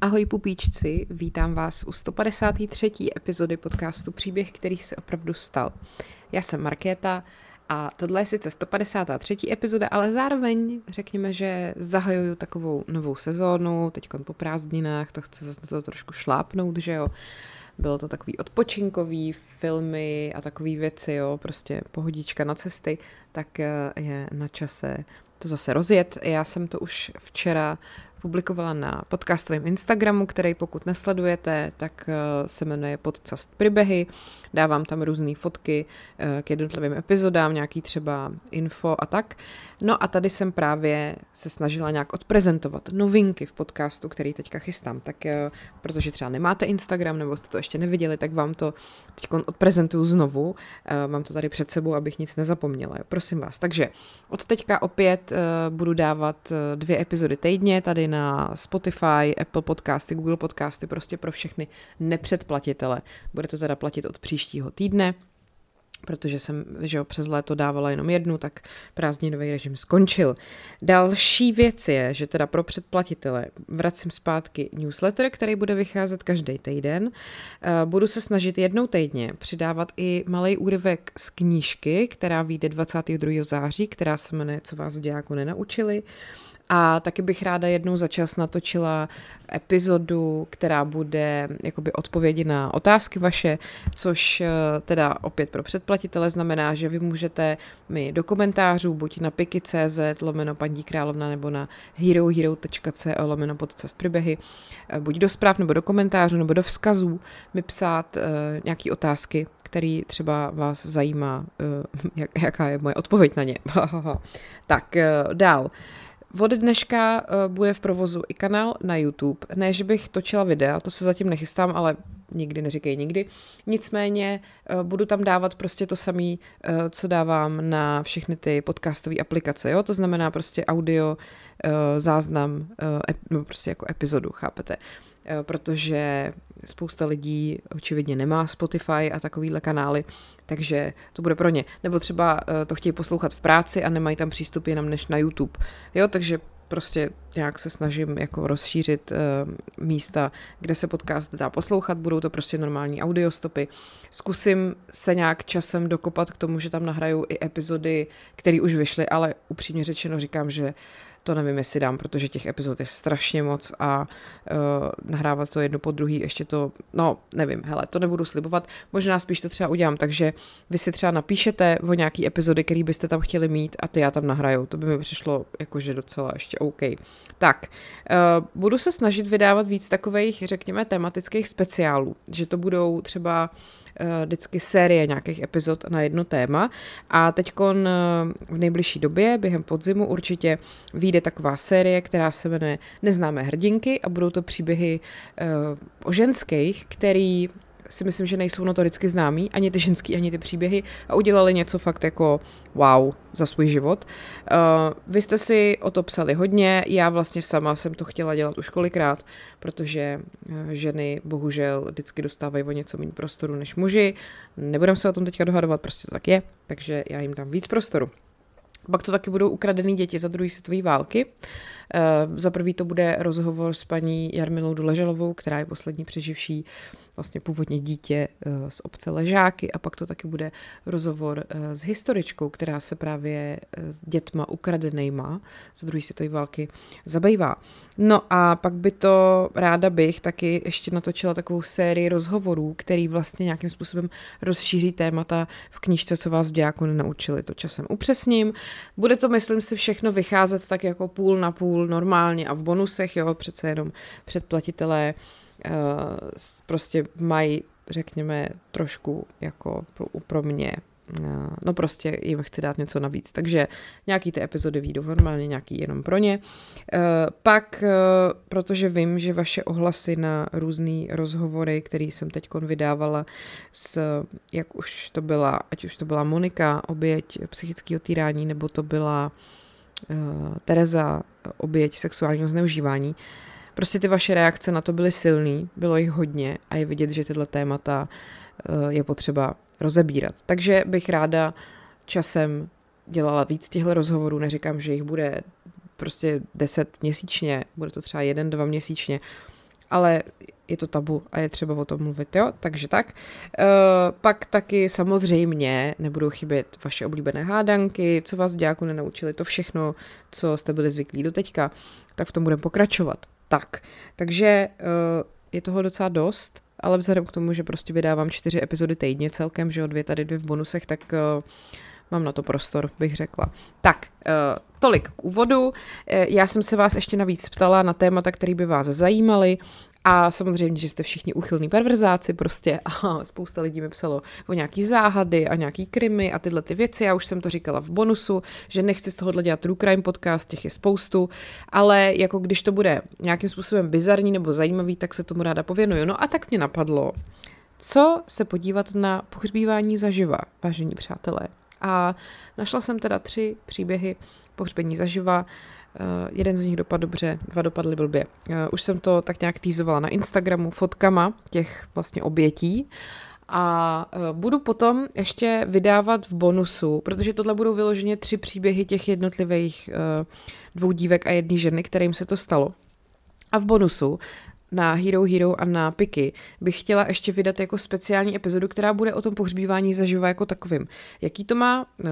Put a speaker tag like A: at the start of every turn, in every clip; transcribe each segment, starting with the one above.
A: Ahoj pupíčci, vítám vás u 153. epizody podcastu Příběh, který se opravdu stal. Já jsem Markéta a tohle je sice 153. epizoda, ale zároveň řekněme, že zahajuju takovou novou sezónu, teď po prázdninách, to chce zase to trošku šlápnout, že jo. Bylo to takový odpočinkový filmy a takové věci, jo, prostě pohodička na cesty, tak eh, je na čase to zase rozjet. Já jsem to už včera publikovala na podcastovém Instagramu, který pokud nesledujete, tak eh, se jmenuje Podcast Pribehy. Dávám tam různé fotky eh, k jednotlivým epizodám, nějaký třeba info a tak. No a tady jsem právě se snažila nějak odprezentovat novinky v podcastu, který teďka chystám. Tak eh, protože třeba nemáte Instagram nebo jste to ještě neviděli, tak vám to teď odprezentuju znovu. Mám to tady před sebou, abych nic nezapomněla. Prosím vás. Takže od teďka opět budu dávat dvě epizody týdně tady na Spotify, Apple podcasty, Google podcasty, prostě pro všechny nepředplatitele. Bude to teda platit od příštího týdne, protože jsem že jo, přes léto dávala jenom jednu, tak prázdninový režim skončil. Další věc je, že teda pro předplatitele vracím zpátky newsletter, který bude vycházet každý týden. Eh, budu se snažit jednou týdně přidávat i malý úryvek z knížky, která vyjde 22. září, která se jmenuje Co vás dějáku nenaučili. A taky bych ráda jednou za čas natočila epizodu, která bude jakoby odpovědi na otázky vaše, což eh, teda opět pro předplatitele znamená, že vy můžete mi do komentářů buď na piky.cz lomeno paní královna nebo na herohero.co lomeno podcast příběhy, eh, buď do zpráv nebo do komentářů nebo do vzkazů mi psát uh, nějaké otázky, který třeba vás zajímá, uh, jak, jaká je moje odpověď na ně. tak, uh, dál. Od dneška uh, bude v provozu i kanál na YouTube. Ne, že bych točila videa, to se zatím nechystám, ale nikdy neříkej nikdy. Nicméně uh, budu tam dávat prostě to samé, uh, co dávám na všechny ty podcastové aplikace. Jo? To znamená prostě audio, záznam, no prostě jako epizodu, chápete? Protože spousta lidí očividně nemá Spotify a takovýhle kanály, takže to bude pro ně. Nebo třeba uh, to chtějí poslouchat v práci a nemají tam přístup jenom než na YouTube. Jo, takže prostě nějak se snažím jako rozšířit uh, místa, kde se podcast dá poslouchat, budou to prostě normální audiostopy. Zkusím se nějak časem dokopat k tomu, že tam nahraju i epizody, které už vyšly, ale upřímně řečeno říkám, že to nevím, jestli dám, protože těch epizod je strašně moc a uh, nahrávat to jedno po druhý, ještě to, no nevím, hele, to nebudu slibovat, možná spíš to třeba udělám, takže vy si třeba napíšete o nějaký epizody, který byste tam chtěli mít a ty já tam nahraju, to by mi přišlo jakože docela ještě OK. Tak, uh, budu se snažit vydávat víc takových, řekněme, tematických speciálů, že to budou třeba vždycky série nějakých epizod na jedno téma. A teď eh, v nejbližší době, během podzimu určitě vyjde taková série, která se jmenuje Neznámé hrdinky a budou to příběhy eh, o ženských, který si myslím, že nejsou notoricky známí, ani ty ženský, ani ty příběhy a udělali něco fakt jako wow za svůj život. Uh, vy jste si o to psali hodně, já vlastně sama jsem to chtěla dělat už kolikrát, protože uh, ženy bohužel vždycky dostávají o něco méně prostoru než muži. Nebudem se o tom teďka dohadovat, prostě to tak je, takže já jim dám víc prostoru. Pak to taky budou ukradený děti za druhé světové války. Uh, za prvý to bude rozhovor s paní Jarmilou Doleželovou, která je poslední přeživší vlastně původně dítě eh, z obce Ležáky a pak to taky bude rozhovor eh, s historičkou, která se právě eh, s dětma ukradenejma z druhé světové války zabývá. No a pak by to ráda bych taky ještě natočila takovou sérii rozhovorů, který vlastně nějakým způsobem rozšíří témata v knižce, co vás v dějáku nenaučili. To časem upřesním. Bude to, myslím si, všechno vycházet tak jako půl na půl normálně a v bonusech, jo, přece jenom předplatitelé prostě mají, řekněme, trošku jako pro, pro mě eh, no prostě jim chci dát něco navíc. Takže nějaký ty epizody výjdou normálně, nějaký jenom pro ně. Eh, pak, protože vím, že vaše ohlasy na různé rozhovory, které jsem teď vydávala s, jak už to byla, ať už to byla Monika, oběť psychického týrání, nebo to byla Tereza, oběť sexuálního zneužívání, Prostě ty vaše reakce na to byly silný, bylo jich hodně a je vidět, že tyhle témata eh, je potřeba rozebírat. Takže bych ráda časem dělala víc těchto rozhovorů, neříkám, že jich bude prostě deset měsíčně, bude to třeba jeden, dva měsíčně, ale je to tabu a je třeba o tom mluvit, jo? Takže tak. E, pak taky samozřejmě nebudou chybět vaše oblíbené hádanky, co vás v dějáku nenaučili, to všechno, co jste byli zvyklí do teďka, tak v tom budeme pokračovat. Tak, takže e, je toho docela dost, ale vzhledem k tomu, že prostě vydávám čtyři epizody týdně celkem, že jo, dvě tady, dvě v bonusech, tak uh, mám na to prostor, bych řekla. Tak, uh, tolik k úvodu. Já jsem se vás ještě navíc ptala na témata, které by vás zajímaly. A samozřejmě, že jste všichni uchylní perverzáci prostě a spousta lidí mi psalo o nějaký záhady a nějaký krymy a tyhle ty věci. Já už jsem to říkala v bonusu, že nechci z tohohle dělat true crime podcast, těch je spoustu, ale jako když to bude nějakým způsobem bizarní nebo zajímavý, tak se tomu ráda pověnuju. No a tak mě napadlo, co se podívat na pohřbívání zaživa, vážení přátelé. A našla jsem teda tři příběhy pohřbení zaživa, jeden z nich dopadl dobře, dva dopadly blbě. Uh, už jsem to tak nějak týzovala na Instagramu fotkama těch vlastně obětí a uh, budu potom ještě vydávat v bonusu, protože tohle budou vyloženě tři příběhy těch jednotlivých dvou dívek a jedné ženy, kterým se to stalo. A v bonusu na Hero Hero a na Piky bych chtěla ještě vydat jako speciální epizodu, která bude o tom pohřbívání zaživa jako takovým. Jaký to má uh,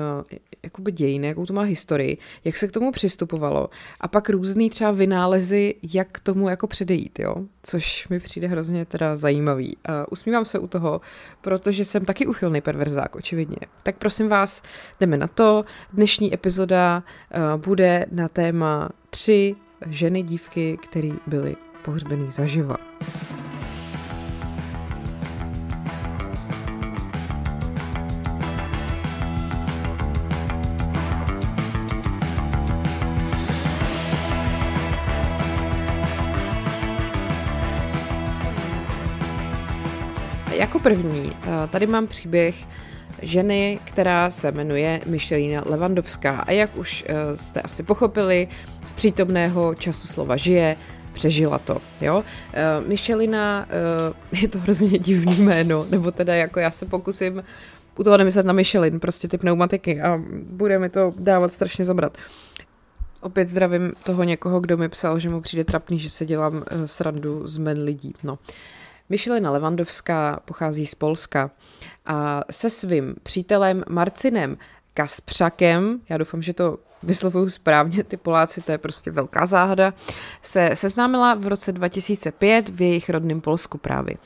A: jakoby dějiny, jakou to má historii, jak se k tomu přistupovalo a pak různý třeba vynálezy, jak tomu jako předejít, jo? Což mi přijde hrozně teda zajímavý. Usmívám se u toho, protože jsem taky uchylný perverzák, očividně. Tak prosím vás, jdeme na to. Dnešní epizoda uh, bude na téma tři ženy, dívky, které byly pohřbený zaživa. Jako první, eh, tady mám příběh ženy, která se jmenuje Michelina Levandovská. A jak už eh, jste asi pochopili, z přítomného času slova žije, přežila to, jo. Uh, Michelina, uh, je to hrozně divný jméno, nebo teda jako já se pokusím u toho nemyslet na Michelin, prostě ty pneumatiky a bude mi to dávat strašně zabrat. Opět zdravím toho někoho, kdo mi psal, že mu přijde trapný, že se dělám uh, srandu z men lidí. No. Michelina Levandovská pochází z Polska a se svým přítelem Marcinem Kaspřakem, já doufám, že to vyslovuju správně, ty Poláci, to je prostě velká záhada, se seznámila v roce 2005 v jejich rodném Polsku právě.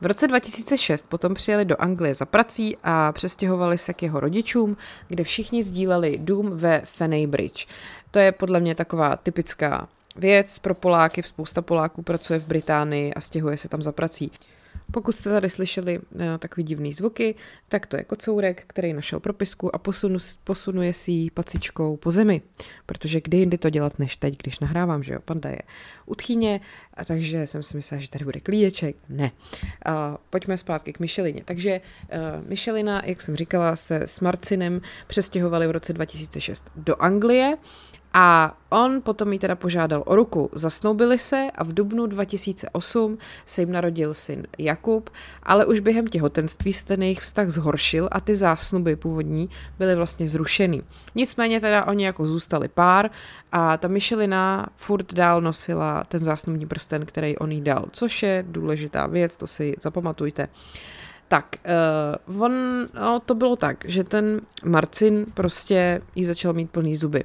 A: V roce 2006 potom přijeli do Anglie za prací a přestěhovali se k jeho rodičům, kde všichni sdíleli dům ve Feney Bridge. To je podle mě taková typická věc pro Poláky, spousta Poláků pracuje v Británii a stěhuje se tam za prací. Pokud jste tady slyšeli uh, takový divný zvuky, tak to je kocourek, který našel propisku a posunu, posunuje si ji pacičkou po zemi. Protože kdy jindy to dělat než teď, když nahrávám, že jo, panda je u tchýně, a takže jsem si myslela, že tady bude klídeček. Ne. Uh, pojďme zpátky k Michelině. Takže uh, Michelina, jak jsem říkala, se s Marcinem přestěhovali v roce 2006 do Anglie a on potom jí teda požádal o ruku. Zasnoubili se a v dubnu 2008 se jim narodil syn Jakub, ale už během těhotenství se ten jejich vztah zhoršil a ty zásnuby původní byly vlastně zrušeny. Nicméně teda oni jako zůstali pár a ta Michelina furt dál nosila ten zásnubní prsten, který on jí dal, což je důležitá věc, to si zapamatujte. Tak, uh, on, no, to bylo tak, že ten Marcin prostě jí začal mít plný zuby.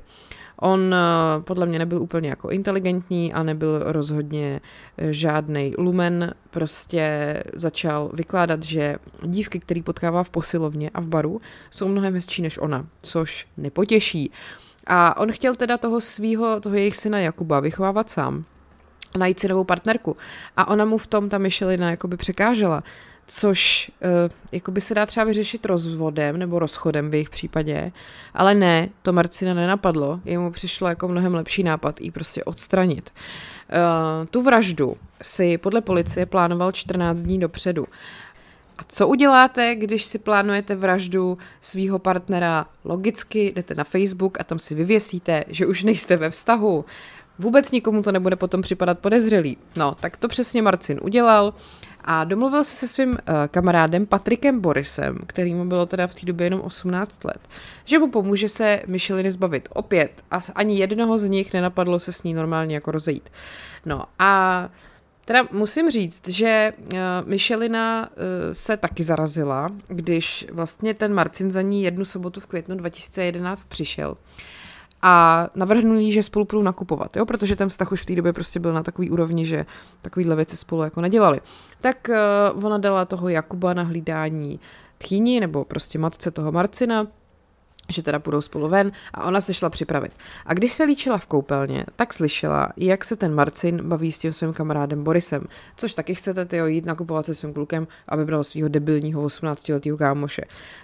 A: On eh, podle mě nebyl úplně jako inteligentní a nebyl rozhodně eh, žádný lumen, prostě začal vykládat, že dívky, který potkává v posilovně a v baru, jsou mnohem hezčí než ona, což nepotěší. A on chtěl teda toho svého, toho jejich syna Jakuba vychovávat sám, najít si novou partnerku. A ona mu v tom ta Michelina jakoby překážela což uh, jako by se dá třeba vyřešit rozvodem nebo rozchodem v jejich případě, ale ne, to Marcina nenapadlo, jemu přišlo jako mnohem lepší nápad jí prostě odstranit. Uh, tu vraždu si podle policie plánoval 14 dní dopředu. A co uděláte, když si plánujete vraždu svého partnera? Logicky jdete na Facebook a tam si vyvěsíte, že už nejste ve vztahu. Vůbec nikomu to nebude potom připadat podezřelý. No, tak to přesně Marcin udělal a domluvil se se svým uh, kamarádem Patrikem Borisem, který mu bylo teda v té době jenom 18 let, že mu pomůže se Micheliny zbavit. Opět, a ani jednoho z nich nenapadlo se s ní normálně jako rozejít. No a Teda musím říct, že uh, Michelina uh, se taky zarazila, když vlastně ten Marcin za ní jednu sobotu v květnu 2011 přišel a navrhnul jí, že spolu budou nakupovat, jo, protože ten vztah už v té době prostě byl na takový úrovni, že takovýhle věci spolu jako nedělali. Tak uh, ona dala toho Jakuba na hlídání tchýni, nebo prostě matce toho Marcina, že teda půjdou spolu ven a ona se šla připravit. A když se líčila v koupelně, tak slyšela, jak se ten Marcin baví s tím svým kamarádem Borisem, což taky chcete tyjo, jít nakupovat se svým klukem, aby bral svého debilního 18-letého kámoše.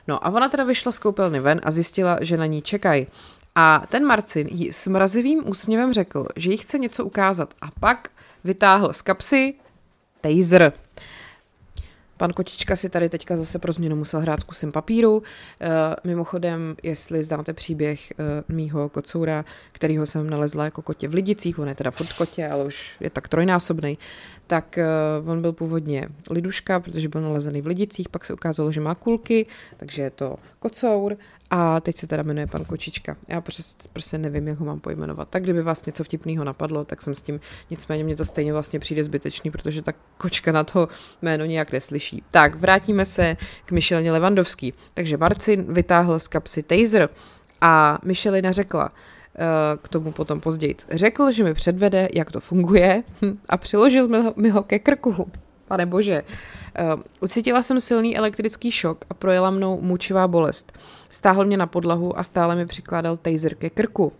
A: No a ona teda vyšla z koupelny ven a zjistila, že na ní čekají. A ten Marcin jí s mrazivým úsměvem řekl, že jí chce něco ukázat a pak vytáhl z kapsy taser. Pan Kočička si tady teďka zase pro změnu musel hrát s kusem papíru. Uh, mimochodem, jestli znáte příběh uh, mýho kocoura, kterýho jsem nalezla jako kotě v Lidicích, on je teda furt kotě, ale už je tak trojnásobný, tak uh, on byl původně liduška, protože byl nalezený v Lidicích, pak se ukázalo, že má kulky, takže je to kocour a teď se teda jmenuje pan Kočička. Já prostě, prostě nevím, jak ho mám pojmenovat. Tak kdyby vás něco vtipného napadlo, tak jsem s tím, nicméně mě to stejně vlastně přijde zbytečný, protože ta kočka na to jméno nějak neslyší. Tak, vrátíme se k Micheleně Levandovský. Takže Marcin vytáhl z kapsy taser a Michelina řekla, eh, k tomu potom později. Řekl, že mi předvede, jak to funguje a přiložil mi ho ke krku. Pane bože. Uh, ucítila jsem silný elektrický šok a projela mnou mučivá bolest. Stáhl mě na podlahu a stále mi přikládal taser ke krku.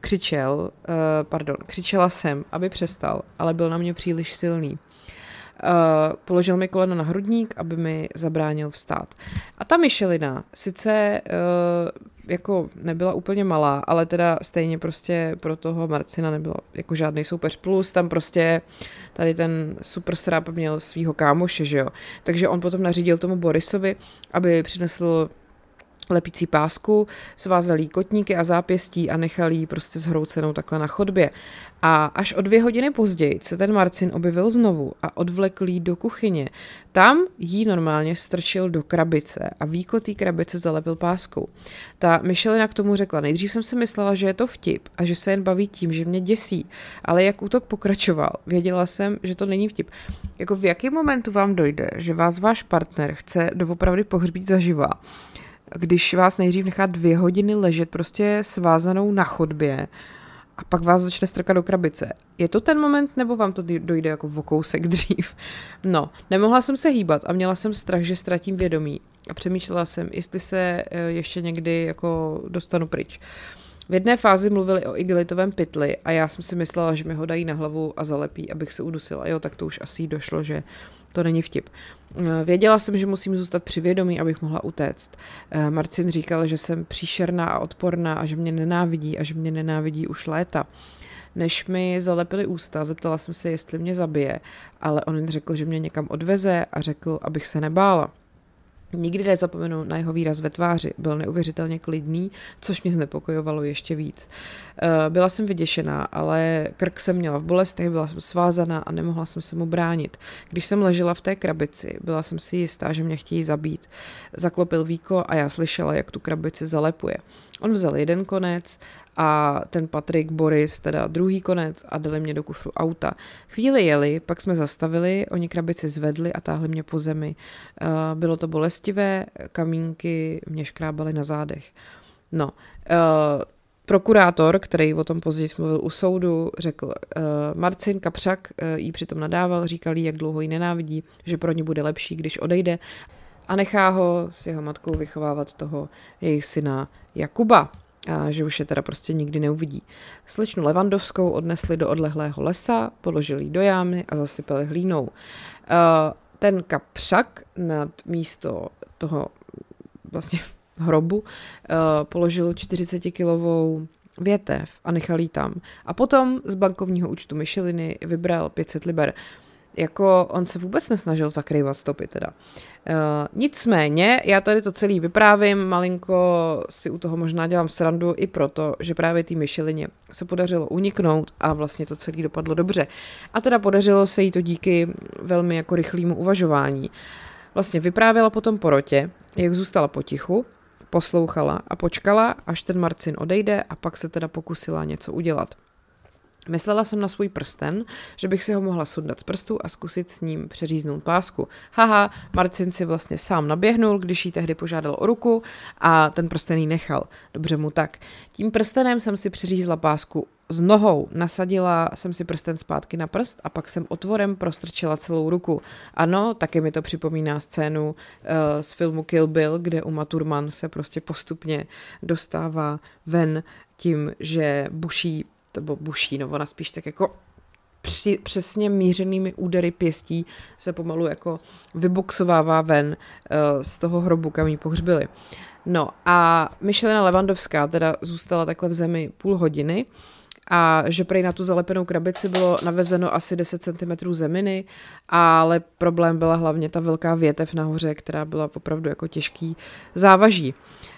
A: Křičel, uh, pardon, křičela jsem, aby přestal, ale byl na mě příliš silný. Uh, položil mi koleno na hrudník, aby mi zabránil vstát. A ta myšelina sice uh, jako nebyla úplně malá, ale teda stejně prostě pro toho Marcina nebylo jako žádný soupeř. Plus tam prostě tady ten super srap měl svého kámoše, že jo. Takže on potom nařídil tomu Borisovi, aby přinesl lepící pásku, svázal jí kotníky a zápěstí a nechal jí prostě zhroucenou takhle na chodbě. A až o dvě hodiny později se ten Marcin objevil znovu a odvlekl jí do kuchyně. Tam jí normálně strčil do krabice a výkot té krabice zalepil páskou. Ta Michelina k tomu řekla, nejdřív jsem si myslela, že je to vtip a že se jen baví tím, že mě děsí, ale jak útok pokračoval, věděla jsem, že to není vtip. Jako v jakém momentu vám dojde, že vás váš partner chce doopravdy pohřbít zaživa, když vás nejdřív nechá dvě hodiny ležet prostě svázanou na chodbě a pak vás začne strkat do krabice. Je to ten moment, nebo vám to dojde jako v kousek dřív? No, nemohla jsem se hýbat a měla jsem strach, že ztratím vědomí. A přemýšlela jsem, jestli se eh, ještě někdy jako dostanu pryč. V jedné fázi mluvili o igelitovém pytli a já jsem si myslela, že mi ho dají na hlavu a zalepí, abych se udusila. Jo, tak to už asi došlo, že to není vtip. Eh, věděla jsem, že musím zůstat při vědomí, abych mohla utéct. Eh, Marcin říkal, že jsem příšerná a odporná a že mě nenávidí a že mě nenávidí už léta. Než mi zalepili ústa, zeptala jsem se, jestli mě zabije, ale on řekl, že mě někam odveze a řekl, abych se nebála. Nikdy nezapomenu na jeho výraz ve tváři. Byl neuvěřitelně klidný, což mě znepokojovalo ještě víc. Eh, byla jsem vyděšená, ale krk jsem měla v bolestech, byla jsem svázaná a nemohla jsem se mu bránit. Když jsem ležela v té krabici, byla jsem si jistá, že mě chtějí zabít. Zaklopil víko a já slyšela, jak tu krabici zalepuje. On vzal jeden konec a ten Patrik Boris teda druhý konec a dali mě do kufru auta. Chvíli jeli, pak jsme zastavili, oni krabici zvedli a táhli mě po zemi. Uh, bylo to bolestivé, kamínky mě škrábaly na zádech. No, uh, Prokurátor, který o tom později mluvil u soudu, řekl, uh, Marcin Kapřak uh, jí přitom nadával, říkal jí, jak dlouho ji nenávidí, že pro ně bude lepší, když odejde a nechá ho s jeho matkou vychovávat toho jejich syna Jakuba a že už je teda prostě nikdy neuvidí. Slečnu Levandovskou odnesli do odlehlého lesa, položili do jámy a zasypali hlínou. Ten kapřak nad místo toho vlastně hrobu položil 40-kilovou větev a nechal jí tam. A potom z bankovního účtu Micheliny vybral 500 liber. Jako on se vůbec nesnažil zakrývat stopy teda. Uh, nicméně, já tady to celý vyprávím, malinko si u toho možná dělám srandu i proto, že právě té myšelině se podařilo uniknout a vlastně to celé dopadlo dobře. A teda podařilo se jí to díky velmi jako rychlému uvažování. Vlastně vyprávěla potom porotě, jak zůstala potichu, poslouchala a počkala, až ten Marcin odejde a pak se teda pokusila něco udělat. Myslela jsem na svůj prsten, že bych si ho mohla sundat z prstu a zkusit s ním přeříznout pásku. Haha, Marcin si vlastně sám naběhnul, když jí tehdy požádal o ruku a ten prsten jí nechal. Dobře mu tak. Tím prstenem jsem si přeřízla pásku s nohou, nasadila jsem si prsten zpátky na prst a pak jsem otvorem prostrčila celou ruku. Ano, taky mi to připomíná scénu uh, z filmu Kill Bill, kde Uma Thurman se prostě postupně dostává ven tím, že buší nebo buší, no ona spíš tak jako při, přesně mířenými údery pěstí se pomalu jako vyboxovává ven uh, z toho hrobu, kam ji pohřbili. No a Michelina Levandovská teda zůstala takhle v zemi půl hodiny a že prej na tu zalepenou krabici bylo navezeno asi 10 cm zeminy, ale problém byla hlavně ta velká větev nahoře, která byla opravdu jako těžký závaží.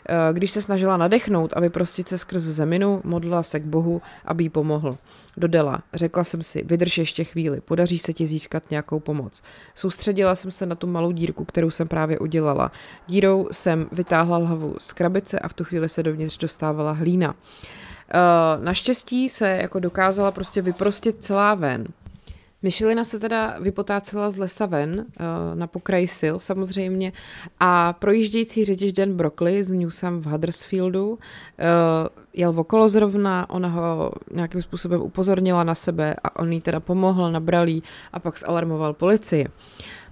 A: Eh, když se snažila nadechnout a vyprostit se skrz zeminu, modlila se k Bohu, aby jí pomohl. Dodala, řekla jsem si, vydrž ještě chvíli, podaří se ti získat nějakou pomoc. Soustředila jsem se na tu malou dírku, kterou jsem právě udělala. Dírou jsem vytáhla hlavu z krabice a v tu chvíli se dovnitř dostávala hlína. Uh, naštěstí se jako dokázala prostě vyprostit celá ven. Myšelina se teda vypotácela z lesa ven, uh, na pokraji sil samozřejmě, a projíždějící řidič Den Broccoli z Newsam v Huddersfieldu uh, jel okolo zrovna, ona ho nějakým způsobem upozornila na sebe a on jí teda pomohl, nabral jí a pak zalarmoval policii.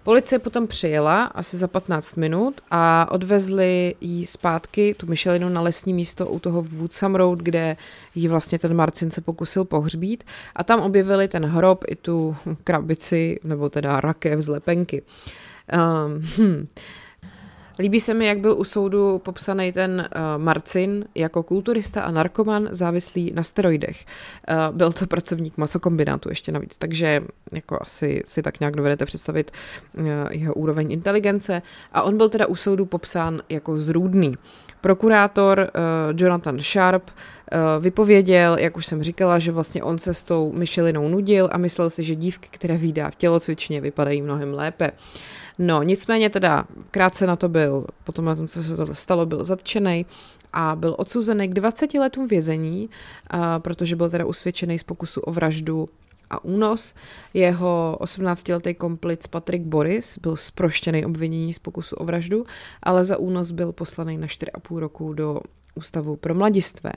A: Policie potom přijela asi za 15 minut a odvezli jí zpátky, tu Michelinu, na lesní místo u toho Woodsam Road, kde jí vlastně ten Marcin se pokusil pohřbít a tam objevili ten hrob i tu krabici, nebo teda rakev z lepenky. Um, hm. Líbí se mi, jak byl u soudu popsaný ten uh, Marcin jako kulturista a narkoman závislý na steroidech. Uh, byl to pracovník masokombinátu ještě navíc, takže jako asi si tak nějak dovedete představit uh, jeho úroveň inteligence. A on byl teda u soudu popsán jako zrůdný. Prokurátor uh, Jonathan Sharp uh, vypověděl, jak už jsem říkala, že vlastně on se s tou Michelinou nudil a myslel si, že dívky, které vydá v tělocvičně, vypadají mnohem lépe. Uh, No, nicméně teda krátce na to byl, potom na tom, co se to stalo, byl zatčený a byl odsouzený k 20 letům vězení, a, protože byl teda usvědčený z pokusu o vraždu a únos. Jeho 18-letý komplic Patrick Boris byl zproštěný obvinění z pokusu o vraždu, ale za únos byl poslaný na 4,5 roku do ústavu pro mladistvé.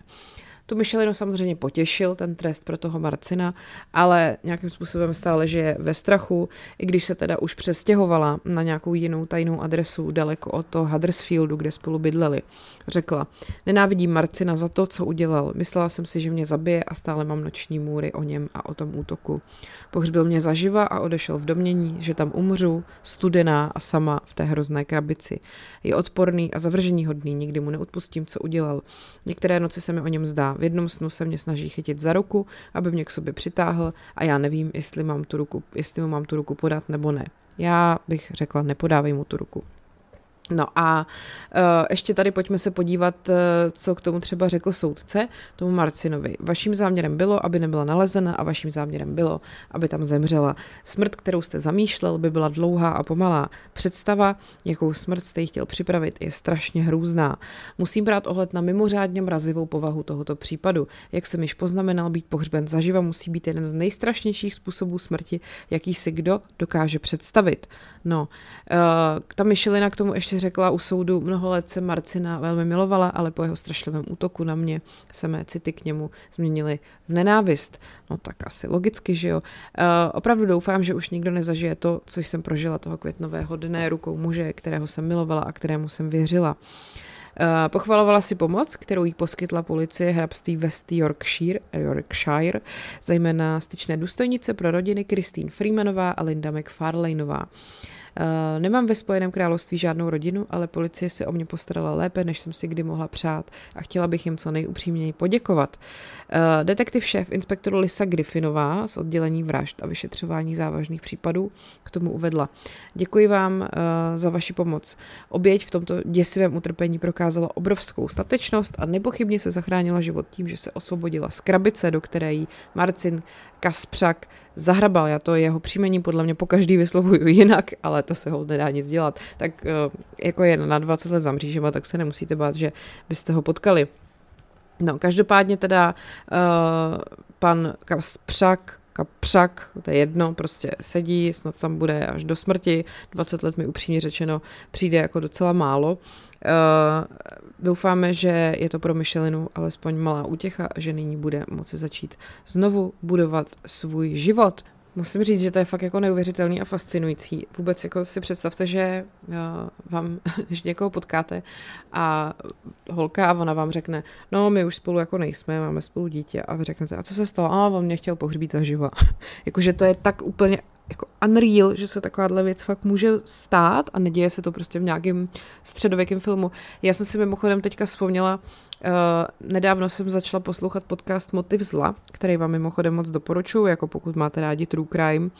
A: Tu Michelinu samozřejmě potěšil ten trest pro toho Marcina, ale nějakým způsobem stále žije ve strachu, i když se teda už přestěhovala na nějakou jinou tajnou adresu daleko od toho Huddersfieldu, kde spolu bydleli. Řekla, nenávidím Marcina za to, co udělal. Myslela jsem si, že mě zabije a stále mám noční můry o něm a o tom útoku. Pohřbil mě zaživa a odešel v domění, že tam umřu, studená a sama v té hrozné krabici. Je odporný a zavržení hodný, nikdy mu neodpustím, co udělal. Některé noci se mi o něm zdá. V jednom snu se mě snaží chytit za ruku, aby mě k sobě přitáhl a já nevím, jestli, mám tu ruku, jestli mu mám tu ruku podat nebo ne. Já bych řekla, nepodávej mu tu ruku. No a uh, ještě tady pojďme se podívat, uh, co k tomu třeba řekl soudce, tomu Marcinovi. Vaším záměrem bylo, aby nebyla nalezena a vaším záměrem bylo, aby tam zemřela. Smrt, kterou jste zamýšlel, by byla dlouhá a pomalá. Představa, jakou smrt jste chtěl připravit, je strašně hrůzná. Musím brát ohled na mimořádně mrazivou povahu tohoto případu. Jak jsem již poznamenal, být pohřben zaživa musí být jeden z nejstrašnějších způsobů smrti, jaký si kdo dokáže představit. No, uh, ta myšlina k tomu ještě řekla u soudu, mnoho let se Marcina velmi milovala, ale po jeho strašlivém útoku na mě se mé city k němu změnily v nenávist. No tak asi logicky, že jo. Uh, opravdu doufám, že už nikdo nezažije to, co jsem prožila toho květnového dne rukou muže, kterého jsem milovala a kterému jsem věřila. Uh, pochvalovala si pomoc, kterou jí poskytla policie hrabství West Yorkshire, Yorkshire, zejména styčné důstojnice pro rodiny Christine Freemanová a Linda McFarlaneová. Uh, nemám ve Spojeném království žádnou rodinu, ale policie se o mě postarala lépe, než jsem si kdy mohla přát a chtěla bych jim co nejupřímněji poděkovat. Uh, detektiv šéf inspektor Lisa Griffinová z oddělení vražd a vyšetřování závažných případů k tomu uvedla. Děkuji vám uh, za vaši pomoc. Oběť v tomto děsivém utrpení prokázala obrovskou statečnost a nepochybně se zachránila život tím, že se osvobodila z krabice, do které jí Marcin Kaspřak zahrabal. Já to jeho příjmení podle mě po každý vyslovuju jinak, ale to se ho nedá nic dělat. Tak eh, jako je na 20 let za mřížema, tak se nemusíte bát, že byste ho potkali. No, každopádně teda uh, pan Kaspřak, Kapřak, to je jedno, prostě sedí, snad tam bude až do smrti, 20 let mi upřímně řečeno přijde jako docela málo. Uh, doufáme, že je to pro Michelinu alespoň malá útěcha, že nyní bude moci začít znovu budovat svůj život. Musím říct, že to je fakt jako neuvěřitelný a fascinující. Vůbec jako si představte, že uh, vám, když někoho potkáte a holka a ona vám řekne, no my už spolu jako nejsme, máme spolu dítě a vy řeknete, a co se stalo? A on mě chtěl pohřbít zaživa. Jakože to je tak úplně jako unreal, že se takováhle věc fakt může stát a neděje se to prostě v nějakém středověkém filmu. Já jsem si mimochodem teďka vzpomněla, Uh, nedávno jsem začala poslouchat podcast Motiv zla, který vám mimochodem moc doporučuji, jako pokud máte rádi true crime. Uh,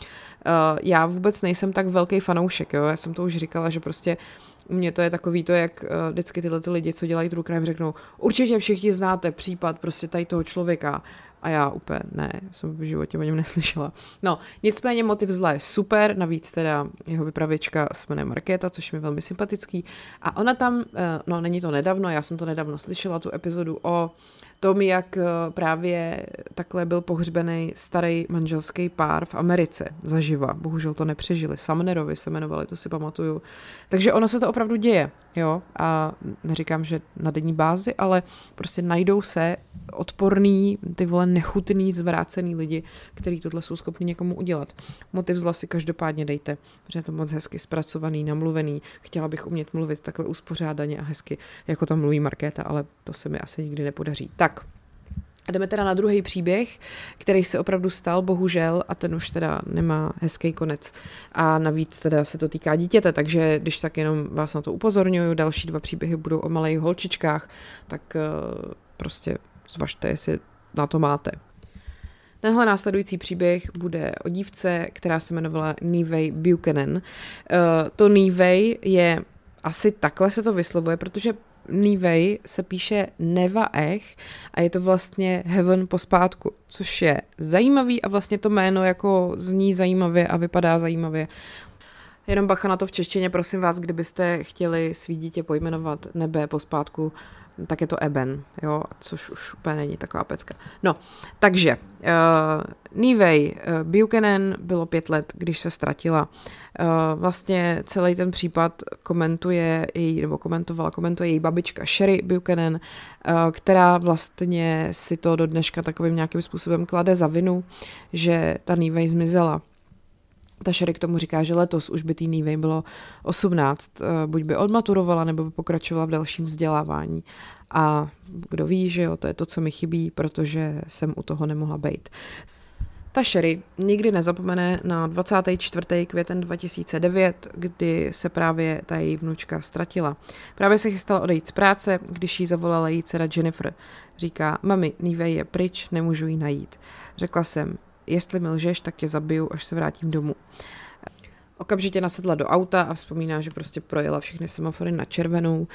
A: já vůbec nejsem tak velký fanoušek, jo? já jsem to už říkala, že prostě u mě to je takový to, jak uh, vždycky tyhle ty lidi, co dělají true crime, řeknou, určitě všichni znáte případ prostě tady toho člověka a já úplně ne, jsem v životě o něm neslyšela. No, nicméně motiv zla je super, navíc teda jeho vypravěčka se jmenuje Markéta, což mi velmi sympatický. A ona tam, eh, no není to nedávno, já jsem to nedávno slyšela, tu epizodu o tom, jak eh, právě takhle byl pohřbený starý manželský pár v Americe zaživa. Bohužel to nepřežili. Sumnerovi se jmenovali, to si pamatuju. Takže ono se to opravdu děje, jo. A neříkám, že na denní bázi, ale prostě najdou se odporný, ty vole nechutný, zvrácený lidi, kteří tohle jsou schopni někomu udělat. Motiv zla si každopádně dejte, protože je to moc hezky zpracovaný, namluvený. Chtěla bych umět mluvit takhle uspořádaně a hezky, jako tam mluví Markéta, ale to se mi asi nikdy nepodaří. Tak, a jdeme teda na druhý příběh, který se opravdu stal, bohužel, a ten už teda nemá hezký konec. A navíc teda se to týká dítěte, takže když tak jenom vás na to upozorňuju, další dva příběhy budou o malých holčičkách, tak uh, prostě zvažte, jestli na to máte. Tenhle následující příběh bude o dívce, která se jmenovala Nivey Buchanan. Uh, to Nivey je asi takhle se to vyslovuje, protože Nivey se píše Neva Ech a je to vlastně Heaven pospátku, což je zajímavý a vlastně to jméno jako zní zajímavě a vypadá zajímavě. Jenom bacha na to v češtině, prosím vás, kdybyste chtěli svý dítě pojmenovat nebe pospátku, tak je to Eben, jo, což už úplně není taková pecka. No, takže uh, Nivey uh, Buchanan bylo pět let, když se ztratila. Uh, vlastně celý ten případ komentuje její, nebo komentovala, komentuje její babička Sherry Buchanan, uh, která vlastně si to do dneška takovým nějakým způsobem klade za vinu, že ta Nivey zmizela. Ta Sherry k tomu říká, že letos už by tý Nivej bylo 18, eh, buď by odmaturovala, nebo by pokračovala v dalším vzdělávání. A kdo ví, že jo, to je to, co mi chybí, protože jsem u toho nemohla být. Ta Sherry nikdy nezapomene na 24. květen 2009, kdy se právě ta její vnučka ztratila. Právě se chystala odejít z práce, když jí zavolala její dcera Jennifer. Říká, mami, Nivej je pryč, nemůžu jí najít. Řekla jsem, jestli mi lžeš, tak tě zabiju, až se vrátím domů. Okamžitě nasedla do auta a vzpomíná, že prostě projela všechny semafory na červenou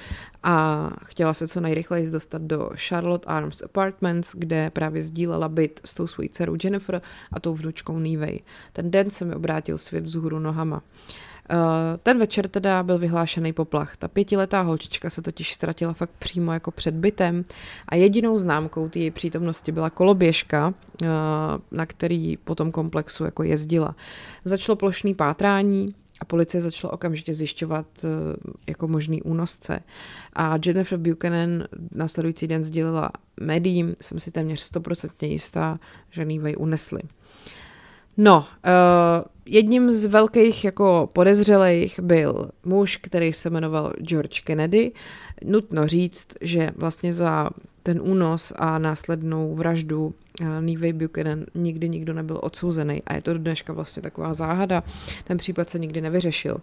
A: a chtěla se co nejrychleji dostat do Charlotte Arms Apartments, kde právě sdílela byt s tou svojí dcerou Jennifer a tou vnučkou Nivey. Ten den se mi obrátil svět vzhůru nohama. Uh, ten večer teda byl vyhlášený poplach. Ta pětiletá holčička se totiž ztratila fakt přímo jako před bytem a jedinou známkou té její přítomnosti byla koloběžka, eh, na který po tom komplexu jako jezdila. Začalo plošný pátrání, a policie začala okamžitě zjišťovat eh, jako možný únosce. A Jennifer Buchanan následující den sdělila médiím, jsem si téměř stoprocentně jistá, že Nivej unesli. No, uh, jedním z velkých jako podezřelých byl muž, který se jmenoval George Kennedy. Nutno říct, že vlastně za ten únos a následnou vraždu Neve Buchanan nikdy nikdo nebyl odsouzený a je to dneška vlastně taková záhada. Ten případ se nikdy nevyřešil.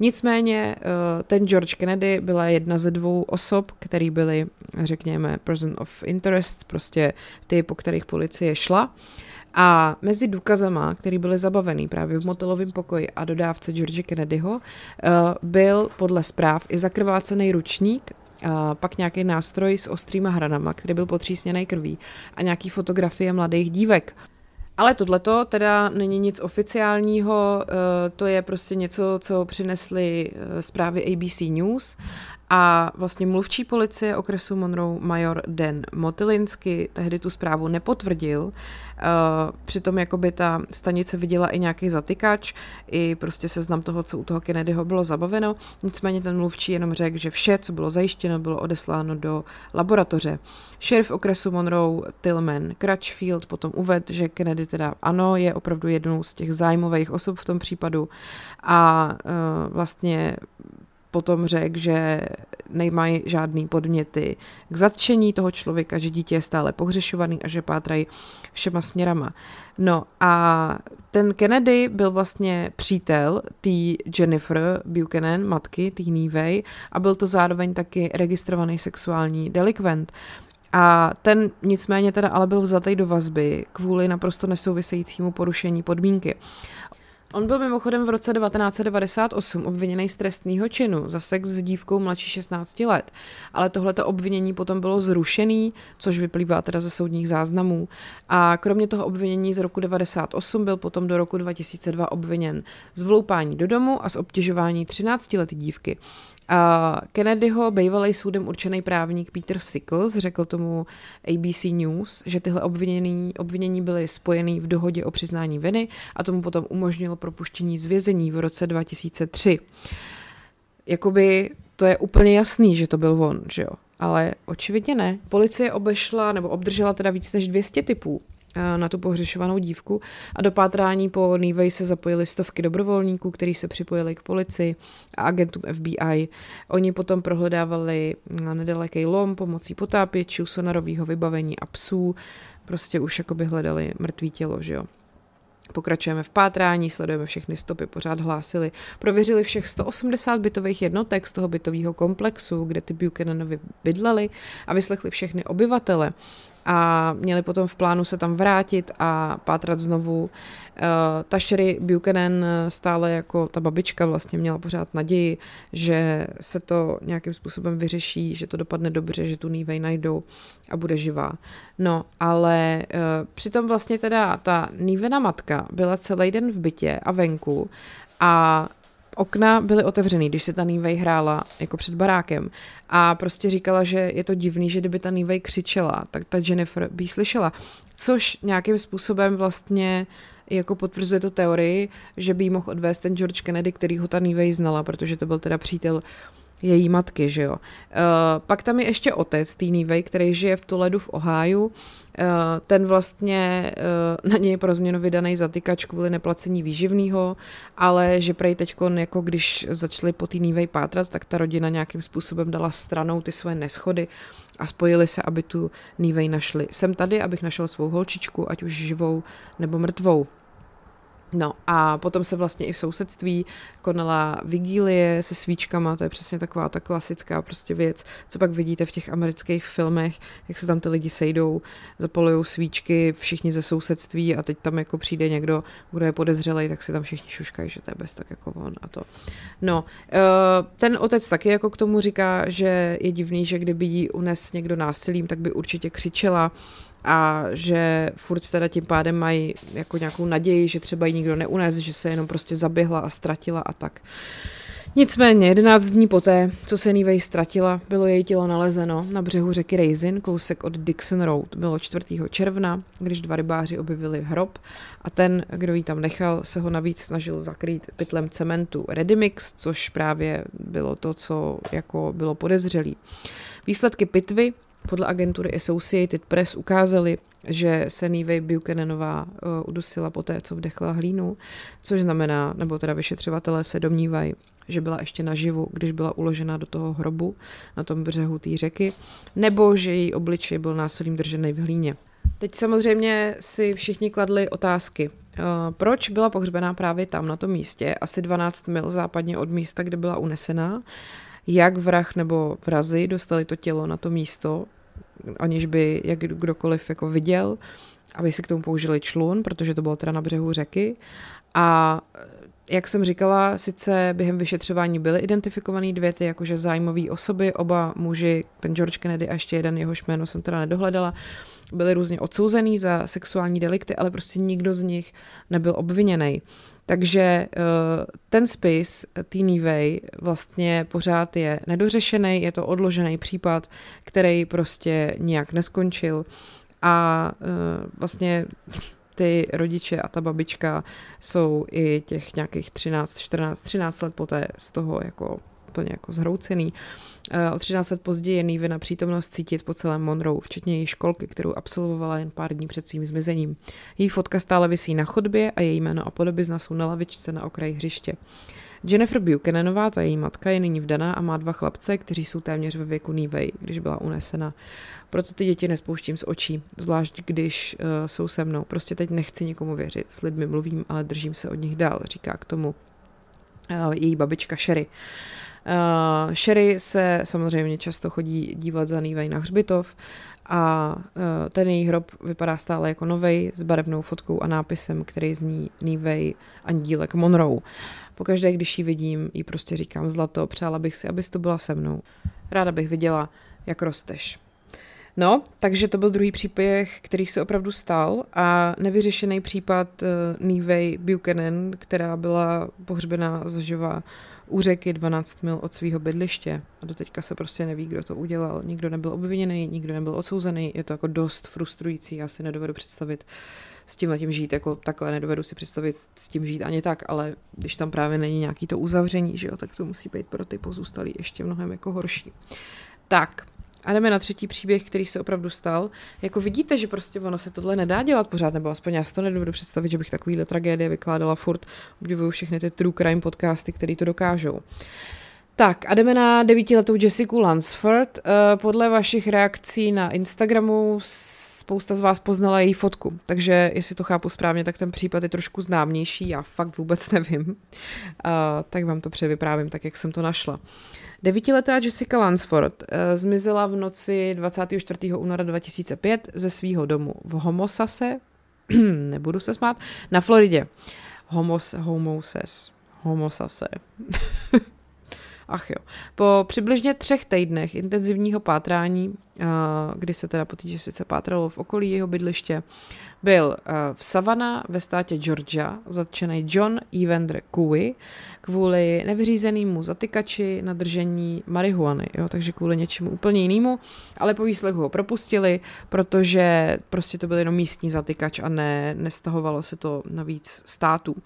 A: Nicméně uh, ten George Kennedy byla jedna ze dvou osob, který byly, řekněme, person of interest, prostě ty, po kterých policie šla. Uh, a mezi důkazama, který byly zabavený právě v motelovém pokoji a dodávce George Kennedyho, eh, byl podle zpráv i zakrvácený ručník, a pak nějaký nástroj s ostrýma hranama, který byl potřísněný krví a nějaký fotografie mladých dívek. Ale tohleto teda není nic oficiálního, eh, to je prostě něco, co přinesly eh, zprávy ABC News A vlastně mluvčí policie okresu Monroe major Dan Motylinsky tehdy tu zprávu nepotvrdil. Uh, přitom jakoby ta stanice viděla i nějaký zatykač, i prostě seznam toho, co u toho Kennedyho bylo zabaveno. Nicméně ten mluvčí jenom řekl, že vše, co bylo zajištěno, bylo odesláno do laboratoře. Šerif okresu Monroe Tillman Crutchfield potom uvedl, že Kennedy teda ano, je opravdu jednou z těch zájmových osob v tom případu a uh, vlastně potom řekl, že nemají žádný podměty k zatčení toho člověka, že dítě je stále pohřešovaný a že pátrají všema směrama. No a ten Kennedy byl vlastně přítel té Jennifer Buchanan, matky té Nívej a byl to zároveň taky registrovaný sexuální delikvent. A ten nicméně teda ale byl vzatý do vazby kvůli naprosto nesouvisejícímu porušení podmínky. On byl mimochodem v roce 1998 obviněný z trestného činu za sex s dívkou mladší 16 let, ale tohleto obvinění potom bylo zrušený, což vyplývá teda ze soudních záznamů. A kromě toho obvinění z roku 98 byl potom do roku 2002 obviněn z vloupání do domu a z obtěžování 13 leté dívky. A Kennedyho bývalý soudem určený právník Peter Sickles řekl tomu ABC News, že tyhle obvinění, obvinění byly spojený v dohodě o přiznání viny a tomu potom umožnilo propuštění z vězení v roce 2003. Jakoby to je úplně jasný, že to byl on, že jo? Ale očividně ne. Policie obešla nebo obdržela teda víc než 200 typů na tu pohřešovanou dívku a do pátrání po Nivej se zapojili stovky dobrovolníků, kteří se připojili k policii a agentům FBI. Oni potom prohledávali nedaleký lom pomocí potápěčů, sonarového vybavení a psů, prostě už jakoby hledali mrtvý tělo, že jo. Pokračujeme v pátrání, sledujeme všechny stopy, pořád hlásili. Prověřili všech 180 bytových jednotek z toho bytového komplexu, kde ty Buchananovi bydleli a vyslechli všechny obyvatele a měli potom v plánu se tam vrátit a pátrat znovu. Uh, ta Sherry Buchanan stále jako ta babička vlastně měla pořád naději, že se to nějakým způsobem vyřeší, že to dopadne dobře, že tu Nívej najdou a bude živá. No, ale uh, přitom vlastně teda ta Nívena matka byla celý den v bytě a venku a okna byly otevřený, když se ta Nívej hrála jako před barákem a prostě říkala, že je to divný, že kdyby ta Nívej křičela, tak ta Jennifer by slyšela, což nějakým způsobem vlastně jako potvrzuje to teorii, že by jí mohl odvést ten George Kennedy, který ho ta Nívej znala, protože to byl teda přítel její matky, že jo. Uh, pak tam je ještě otec Týný Vej, který žije v Toledu v Oháju. Uh, ten vlastně uh, na něj pro změnu vydaný zatykač kvůli neplacení výživného, ale že prej teď, jako když začali po Týný Vej pátrat, tak ta rodina nějakým způsobem dala stranou ty svoje neschody a spojili se, aby tu Nívej našli. Jsem tady, abych našel svou holčičku, ať už živou nebo mrtvou. No a potom se vlastně i v sousedství konala vigílie se svíčkama, to je přesně taková ta klasická prostě věc, co pak vidíte v těch amerických filmech, jak se tam ty lidi sejdou, zapalují svíčky, všichni ze sousedství a teď tam jako přijde někdo, kdo je podezřelý, tak si tam všichni šuškají, že to je bez tak jako on a to. No, eh, ten otec taky jako k tomu říká, že je divný, že kdyby jí unes někdo násilím, tak by určitě křičela, a že furt teda tím pádem mají jako nějakou naději, že třeba ji nikdo neunes, že se jenom prostě zaběhla a ztratila a tak. Nicméně, 11 dní poté, co se Nivej ztratila, bylo její tělo nalezeno na břehu řeky Raisin, kousek od Dixon Road. Bylo 4. června, když dva rybáři objevili hrob a ten, kdo ji tam nechal, se ho navíc snažil zakrýt pytlem cementu Redimix, což právě bylo to, co jako bylo podezřelý. Výsledky pitvy podle agentury Associated Press ukázali, že se Neve Buchananová uh, udusila poté, co vdechla hlínu, což znamená, nebo teda vyšetřovatelé se domnívají, že byla ještě naživu, když byla uložena do toho hrobu na tom břehu té řeky, nebo že její obličej byl násilím držený v hlíně. Teď samozřejmě si všichni kladli otázky. Uh, proč byla pohřbená právě tam, na tom místě, asi 12 mil západně od místa, kde byla unesená? Jak vrah nebo vrazy dostali to tělo na to místo, aniž by jak kdokoliv jako viděl, aby si k tomu použili člun, protože to bylo teda na břehu řeky. A jak jsem říkala, sice během vyšetřování byly identifikované dvě ty jakože zájmové osoby, oba muži, ten George Kennedy a ještě jeden jehož jméno jsem teda nedohledala, byli různě odsouzený za sexuální delikty, ale prostě nikdo z nich nebyl obviněný. Takže ten spis té Nivej vlastně pořád je nedořešený, je to odložený případ, který prostě nějak neskončil. A vlastně ty rodiče a ta babička jsou i těch nějakých 13, 14, 13 let poté z toho jako úplně jako zhroucený. Eh, o 13 let později na přítomnost cítit po celém Monroe, včetně její školky, kterou absolvovala jen pár dní před svým zmizením. Její fotka stále visí na chodbě a její jméno a podobizna jsou na lavičce na okraji hřiště. Jennifer Buchananová, ta její matka, je nyní vdaná a má dva chlapce, kteří jsou téměř ve věku Nívej, když byla unesena. Proto ty děti nespouštím z očí, zvlášť když uh, jsou se mnou. Prostě teď nechci nikomu věřit. S lidmi mluvím, ale držím se od nich dál, říká k tomu uh, její babička Sherry. Uh, Sherry se samozřejmě často chodí dívat za Nívej na hřbitov a uh, ten její hrob vypadá stále jako novej s barevnou fotkou a nápisem, který zní Nívej Andílek Monroe. Pokaždé, když ji vidím, jí prostě říkám zlato, přála bych si, abys to byla se mnou. Ráda bych viděla, jak rosteš. No, takže to byl druhý příběh, který se opravdu stal a nevyřešený případ uh, Nivey Buchanan, která byla pohřbená zaživa u řeky 12 mil od svého bydliště a doteďka se prostě neví, kdo to udělal. Nikdo nebyl obviněný, nikdo nebyl odsouzený, je to jako dost frustrující, já si nedovedu představit s tím tím žít, jako takhle nedovedu si představit s tím žít ani tak, ale když tam právě není nějaký to uzavření, že jo, tak to musí být pro ty pozůstalí ještě mnohem jako horší. Tak, a jdeme na třetí příběh, který se opravdu stal. Jako vidíte, že prostě ono se tohle nedá dělat pořád, nebo aspoň já si to nedovedu představit, že bych takovýhle tragédie vykládala furt. Obdivuju všechny ty true crime podcasty, které to dokážou. Tak a jdeme na devítiletou Jessica Lansford. Eh, podle vašich reakcí na Instagramu spousta z vás poznala její fotku, takže jestli to chápu správně, tak ten případ je trošku známější, já fakt vůbec nevím. Uh, tak vám to převyprávím tak, jak jsem to našla. Devítiletá Jessica Lansford uh, zmizela v noci 24. února 2005 ze svého domu v Homosase, nebudu se smát, na Floridě. Homos, homoses, homosase. Ach jo. Po přibližně třech týdnech intenzivního pátrání, kdy se teda potýče sice pátralo v okolí jeho bydliště, byl v Savannah ve státě Georgia zatčený John Evander Cooley kvůli nevyřízenému zatykači na držení marihuany, jo, takže kvůli něčemu úplně jinému, ale po výslechu ho propustili, protože prostě to byl jenom místní zatykač a ne, nestahovalo se to na víc států.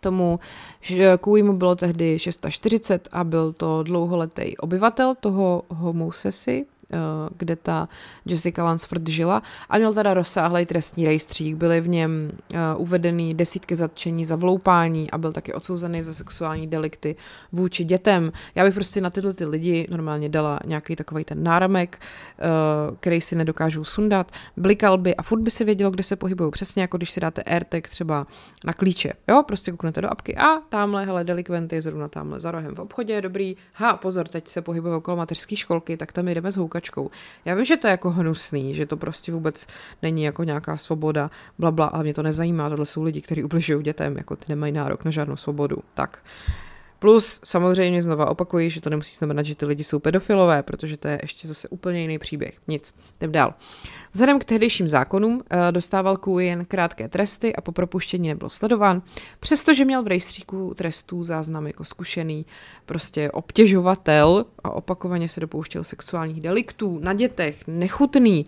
A: Tomu mu bylo tehdy 640 a byl to dlouholetý obyvatel toho Homosesi, Eh, kde ta Jessica Lansford žila a měl teda rozsáhlý trestní rejstřík. Byly v něm uh, uvedený desítky zatčení za vloupání a byl taky odsouzený za sexuální delikty vůči dětem. Já bych prostě na tyhle ty lidi normálně dala nějaký takový ten náramek, uh, který si nedokážou sundat, blikal by a furt by si vědělo, kde se pohybují. Přesně jako když si dáte AirTag třeba na klíče. Jo, prostě kouknete do apky a tamhle, hele, delikventy je zrovna tamhle za rohem v obchodě, dobrý. Ha, pozor, teď se pohybují okolo mateřské školky, tak tam jdeme zhoukat posluchačkou. Já vím, že to je jako hnusný, že to prostě vůbec není jako nějaká svoboda, bla, bla ale mě to nezajímá, tohle jsou lidi, kteří ubližují dětem, jako ty nemají nárok na žádnou svobodu. Tak. Plus samozřejmě znova opakuji, že to nemusí znamenat, že ty lidi jsou pedofilové, protože to je ještě zase úplně jiný příběh. Nic, jdem dál. Vzhledem k tehdejším zákonům eh, dostával Kůj jen krátké tresty a po propuštění nebyl sledován, přestože měl v rejstříku trestů záznam jako zkušený prostě obtěžovatel a opakovaně se dopouštěl sexuálních deliktů na dětech, nechutný.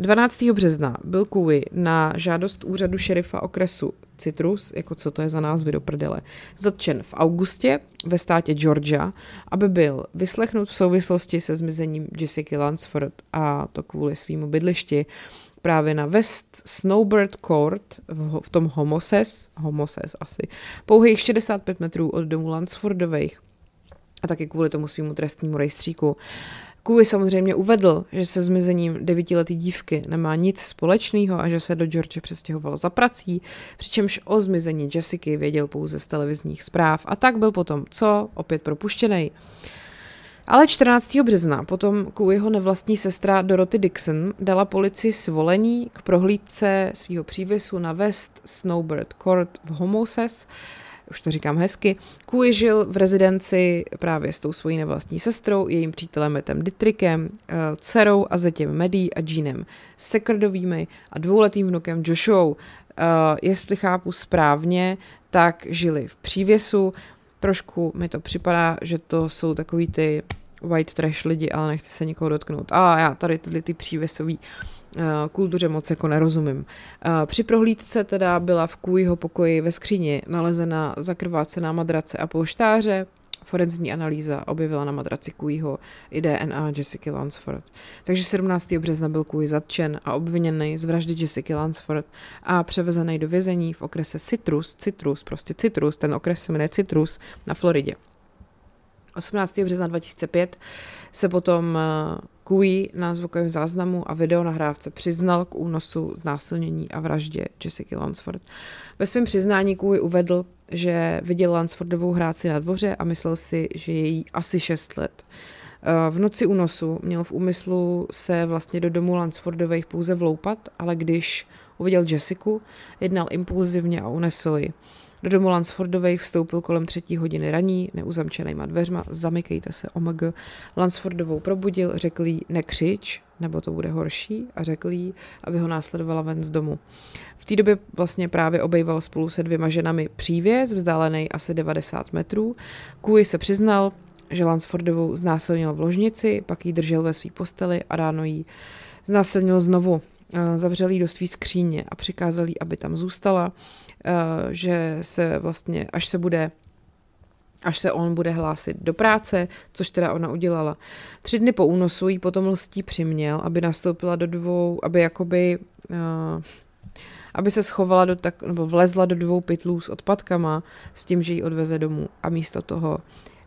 A: 12. března byl Kůj na žádost úřadu šerifa okresu Citrus, jako co to je za názvy do prdele, zatčen v augustě ve státě Georgia, aby byl vyslechnut v souvislosti se zmizením Jessica Lansford a to kvůli svýmu bydlišti právě na West Snowbird Court v, v tom Homoses, Homoses asi, pouhých 65 metrů od domu Lansfordových a taky kvůli tomu svýmu trestnímu rejstříku. Kůvy samozřejmě uvedl, že se zmizením devítiletý dívky nemá nic společného a že se do George přestěhoval za prací, přičemž o zmizení Jessiky věděl pouze z televizních zpráv a tak byl potom co? Opět propuštěný. Ale 14. března potom jeho nevlastní sestra Dorothy Dixon dala policii svolení k prohlídce svého přívěsu na West Snowbird Court v Homoses, už to říkám hezky, Kui žil v rezidenci právě s tou svojí nevlastní sestrou, jejím přítelem Metem Dittrikem, eh, dcerou a zetěm Medí a Jeanem Sekrdovými a dvouletým vnukem Joshua. Uh, jestli chápu správně, tak žili v přívěsu. Trošku mi to připadá, že to jsou takový ty white trash lidi, ale nechci se nikoho dotknout. A já tady tyhle ty přívěsový uh, kultuře moc jako nerozumím. Uh, při prohlídce teda byla v kůjho pokoji ve skříni nalezena zakrvácená madrace a polštáře, Forenzní analýza objevila na madraci Kuiho i DNA Jessica Lansford. Takže 17. března byl Kui zatčen a obviněný z vraždy Jessica Lansford a převezený do vězení v okrese Citrus, Citrus, prostě Citrus, ten okres se jmenuje Citrus na Floridě. 18. března 2005 se potom Kui na zvukovém záznamu a videonahrávce přiznal k únosu, znásilnění a vraždě Jessica Lansford. Ve svém přiznání Kui uvedl, že viděl Lansfordovou hrát si na dvoře a myslel si, že je jí asi 6 let. V noci únosu měl v úmyslu se vlastně do domu Lansfordových pouze vloupat, ale když uviděl Jessiku, jednal impulzivně a unesl ji. Do domu Lansfordových vstoupil kolem třetí hodiny raní, neuzamčenýma dveřma, zamykejte se, omg. Lansfordovou probudil, řekl jí nekřič, nebo to bude horší, a řekl jí, aby ho následovala ven z domu. V té době vlastně právě obejval spolu se dvěma ženami přívěz, vzdálený asi 90 metrů. Kůj se přiznal, že Lansfordovou znásilnil v ložnici, pak ji držel ve své posteli a ráno jí znásilnil znovu. Zavřel jí do svý skříně a přikázal jí, aby tam zůstala. Eh, že se vlastně, až se bude až se on bude hlásit do práce, což teda ona udělala. Tři dny po únosu jí potom lstí přiměl, aby nastoupila do dvou, aby jakoby, uh, aby se schovala do tak, nebo vlezla do dvou pytlů s odpadkama s tím, že ji odveze domů a místo toho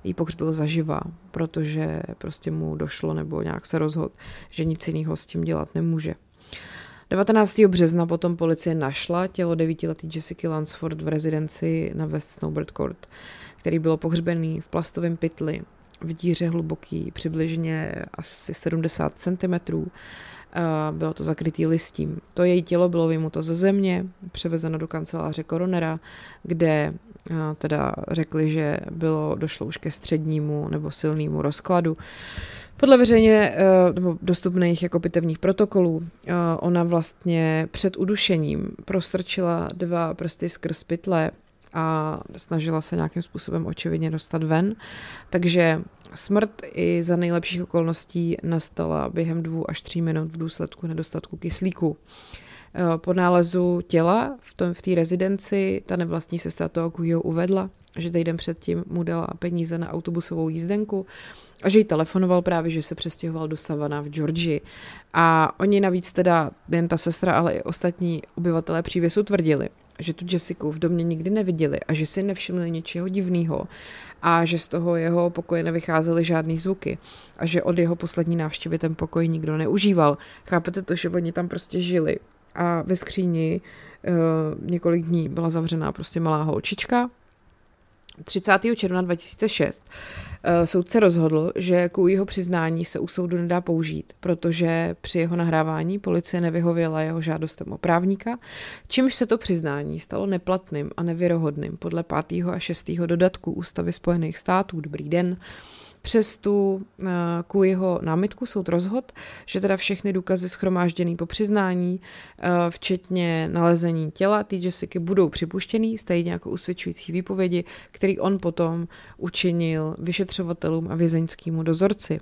A: jí pohřbil zaživa, protože prostě mu došlo nebo nějak se rozhodl, že nic jiného s tím dělat nemůže. 19. března potom policie našla tělo devítiletý Jessica Lansford v rezidenci na West Snowbird Court, který bylo pohřbený v plastovém pytli v díře hluboký, přibližně asi 70 cm. Bylo to zakrytý listím. To její tělo bylo vymuto ze země, převezeno do kanceláře koronera, kde teda řekli, že bylo, došlo už ke střednímu nebo silnému rozkladu. Podle veřejně eh, nebo dostupných jako pitevních protokolů eh, ona vlastně před udušením prostrčila dva prsty skrz pytle a snažila se nějakým způsobem očividně dostat ven. Takže smrt i za nejlepších okolností nastala během dvou až tří minut v důsledku nedostatku kyslíku. Eh, po nálezu těla v té v rezidenci ta nevlastní sestra toho Kujo uvedla, že týden předtím mu dala peníze na autobusovou jízdenku a že jí telefonoval právě, že se přestěhoval do Savana v Georgii. A oni navíc teda, jen ta sestra, ale i ostatní obyvatelé přívěsu tvrdili, že tu Jessiku v domě nikdy neviděli a že si nevšimli něčeho divného a že z toho jeho pokoje nevycházely žádný zvuky a že od jeho poslední návštěvy ten pokoj nikdo neužíval. Chápete to, že oni tam prostě žili a ve skříni uh, několik dní byla zavřená prostě malá holčička, 30. června 2006 eh, soudce rozhodl, že k jeho přiznání se u soudu nedá použít, protože při jeho nahrávání policie nevyhověla jeho žádostem o právníka, čímž se to přiznání stalo neplatným a nevěrohodným podle 5. a 6. dodatku Ústavy Spojených států. Dobrý den. Přes tu uh, ku jeho námitku soud rozhod, že teda všechny důkazy schromážděný po přiznání, uh, včetně nalezení těla té Jessica, budou připuštěný, stejně jako usvědčující výpovědi, který on potom učinil vyšetřovatelům a vězeňskému dozorci.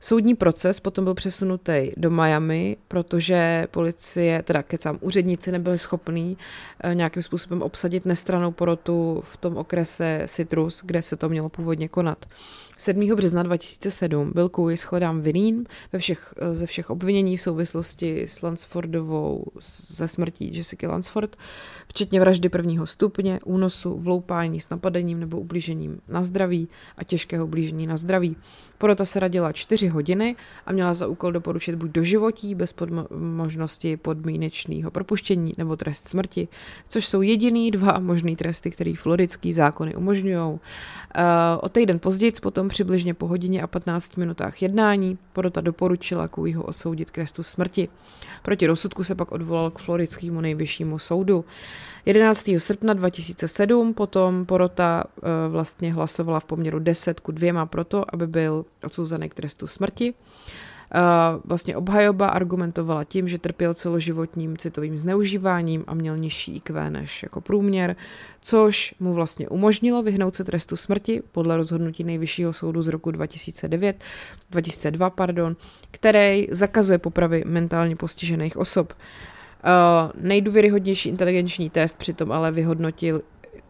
A: Soudní proces potom byl přesunutý do Miami, protože policie, teda kecám, úředníci nebyli schopní nějakým způsobem obsadit nestranou porotu v tom okrese Citrus, kde se to mělo původně konat. 7. března 2007 byl Kouji shledán vinným ve všech, ze všech obvinění v souvislosti s Lansfordovou ze smrtí Jessica Lansford, včetně vraždy prvního stupně, únosu, vloupání s napadením nebo ublížením na zdraví a těžkého ublížení na zdraví. Porota se radila čtyři hodiny a měla za úkol doporučit buď do životí bez podmo- možnosti podmínečného propuštění nebo trest smrti, což jsou jediný dva možný tresty, který floridský zákony umožňují. Uh, o týden později potom přibližně po hodině a 15 minutách jednání porota doporučila Kouiho odsoudit k trestu smrti. Proti rozsudku se pak odvolal k floridskému nejvyššímu soudu. 11. srpna 2007 potom porota e, vlastně hlasovala v poměru 10 ku 2 proto, aby byl odsouzený k trestu smrti. Vlastně obhajoba argumentovala tím, že trpěl celoživotním citovým zneužíváním a měl nižší IQ než jako průměr, což mu vlastně umožnilo vyhnout se trestu smrti podle rozhodnutí nejvyššího soudu z roku 2009, 2002, pardon, který zakazuje popravy mentálně postižených osob. Uh, nejdůvěryhodnější inteligenční test přitom ale vyhodnotil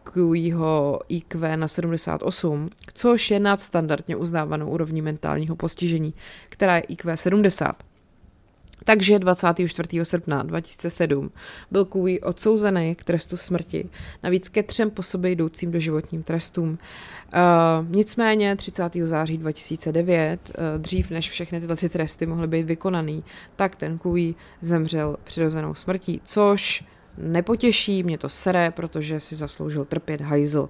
A: QIho IQ na 78, což je nadstandardně uznávanou úrovní mentálního postižení, která je IQ 70. Takže 24. srpna 2007 byl Kui odsouzený k trestu smrti, navíc ke třem po sobě jdoucím doživotním trestům. Uh, nicméně 30. září 2009, uh, dřív než všechny tyhle ty tresty mohly být vykonaný, tak ten Kui zemřel přirozenou smrtí, což nepotěší, mě to sere, protože si zasloužil trpět hajzl.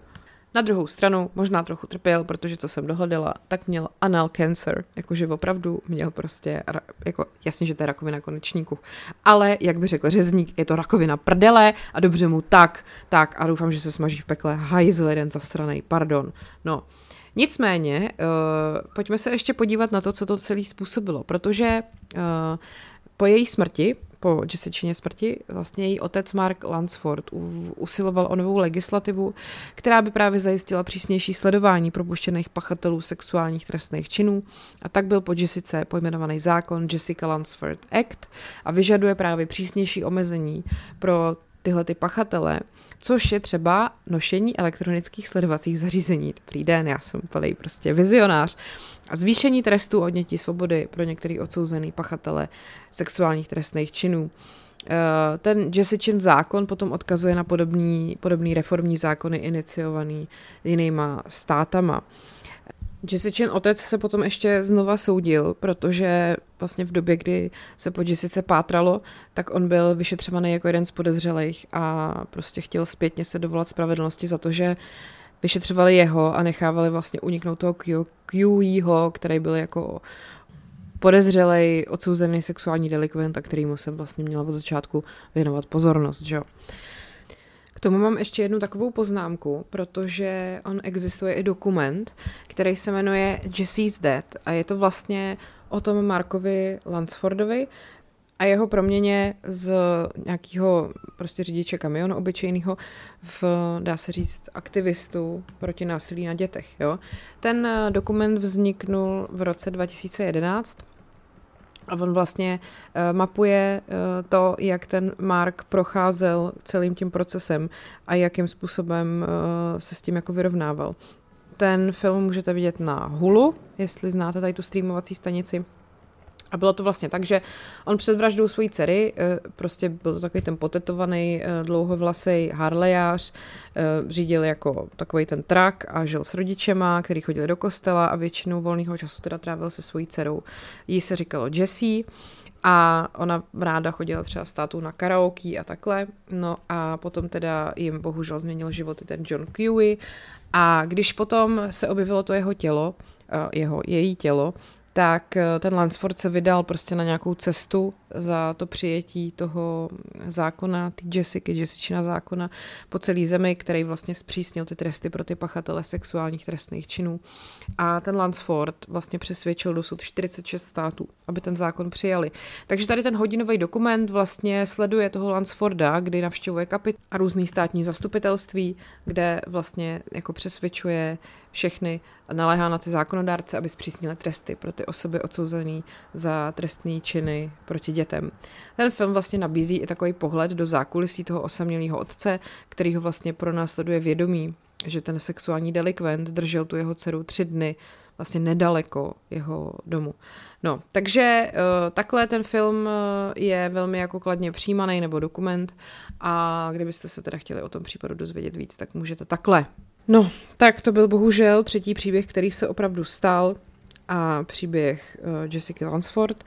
A: Na druhou stranu možná trochu trpěl, protože co jsem dohledala, tak měl anal cancer, jakože opravdu měl prostě, jako jasně, že to je rakovina konečníku, ale jak by řekl řezník, je to rakovina prdele a dobře mu tak, tak a doufám, že se smaží v pekle hajzl jeden zasranej, pardon. No, Nicméně, uh, pojďme se ještě podívat na to, co to celé způsobilo, protože uh, po její smrti po Jessičině smrti vlastně její otec Mark Lansford usiloval o novou legislativu, která by právě zajistila přísnější sledování propuštěných pachatelů sexuálních trestných činů. A tak byl po Jessice pojmenovaný zákon Jessica Lansford Act a vyžaduje právě přísnější omezení pro tyhle ty pachatele, což je třeba nošení elektronických sledovacích zařízení. Dobrý den, já jsem úplný prostě vizionář. A zvýšení trestu odnětí svobody pro některý odsouzený pachatele sexuálních trestných činů. Eh, ten Jessicin zákon potom odkazuje na podobný, podobný reformní zákony iniciovaný jinýma státama. Jessicin otec se potom ještě znova soudil, protože vlastně v době, kdy se po Jessice pátralo, tak on byl vyšetřovaný jako jeden z podezřelých a prostě chtěl zpětně se dovolat spravedlnosti za to, že vyšetřovali jeho a nechávali vlastně uniknout toho Qeeho, který byl jako podezřelej, odsouzený sexuální delikvent a kterýmu jsem vlastně měla od začátku věnovat pozornost, že jo. Tomu mám ještě jednu takovou poznámku, protože on existuje i dokument, který se jmenuje Jesse's Dead a je to vlastně o tom Markovi Lansfordovi, a jeho proměně z nějakého prostě řidiče kamionu obyčejného v, dá se říct, aktivistu proti násilí na dětech. Jo? Ten eh, dokument vzniknul v roce 2011 a on vlastně uh, mapuje uh, to, jak ten Mark procházel celým tím procesem a jakým způsobem uh, se s tím jako vyrovnával. Ten film můžete vidět na Hulu, jestli znáte tady tu streamovací stanici. A bylo to vlastně tak, že on před vraždou své dcery, eh, prostě byl to takový ten potetovaný eh, dlouhovlasý harlejář, eh, řídil jako takový ten trak a žil s rodičema, který chodili do kostela a většinou volného času teda trávil se svojí dcerou. Jí se říkalo Jessie a ona ráda chodila třeba státu na karaoke a takhle. No a potom teda jim bohužel změnil životy ten John Huey a když potom se objevilo to jeho tělo, jeho, její tělo, tak eh, ten Lansford se vydal prostě na nějakou cestu za to přijetí toho zákona, ty Jessica, Jessica zákona po celé zemi, který vlastně zpřísnil ty tresty pro ty pachatele sexuálních trestných činů. A ten Lansford vlastně přesvědčil dosud 46 států, aby ten zákon přijali. Takže tady ten hodinový dokument vlastně sleduje toho Lansforda, kdy navštěvuje kapit a různý státní zastupitelství, kde vlastně jako přesvědčuje všechny naléhá na ty zákonodárce, aby zpřísnili tresty pro ty osoby odsouzené za trestné činy proti dětem. Ten film vlastně nabízí i takový pohled do zákulisí toho osamělého otce, který ho vlastně pro nás sleduje vědomí, že ten sexuální delikvent držel tu jeho dceru tři dny vlastně nedaleko jeho domu. No, takže uh, takhle ten film uh, je velmi jako kladně přijímaný nebo dokument a kdybyste se teda chtěli o tom případu dozvědět víc, tak můžete takhle. No, tak to byl bohužel třetí příběh, který se opravdu stal a příběh uh, Jessica Lansford.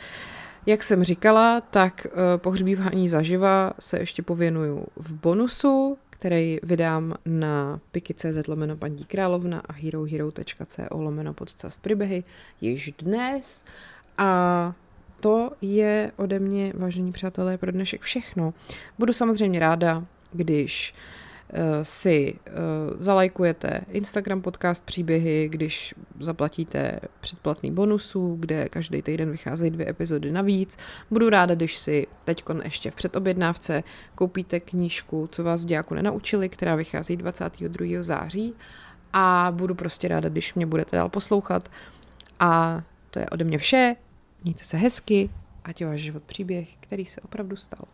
A: Jak jsem říkala, tak uh, pohřbívání zaživa se ještě pověnuju v bonusu, který vydám na piki.cz lomeno paní královna a herohero.co lomeno podcast příběhy již dnes. A to je ode mě, vážení přátelé, pro dnešek všechno. Budu samozřejmě ráda, když si uh, zalajkujete Instagram podcast příběhy, když zaplatíte předplatný bonusů, kde každý týden vycházejí dvě epizody navíc. Budu ráda, když si teď ještě v předobjednávce koupíte knížku, co vás v dějáku nenaučili, která vychází 22. září a budu prostě ráda, když mě budete dál poslouchat. A to je ode mě vše. Mějte se hezky, ať je váš život příběh, který se opravdu stal.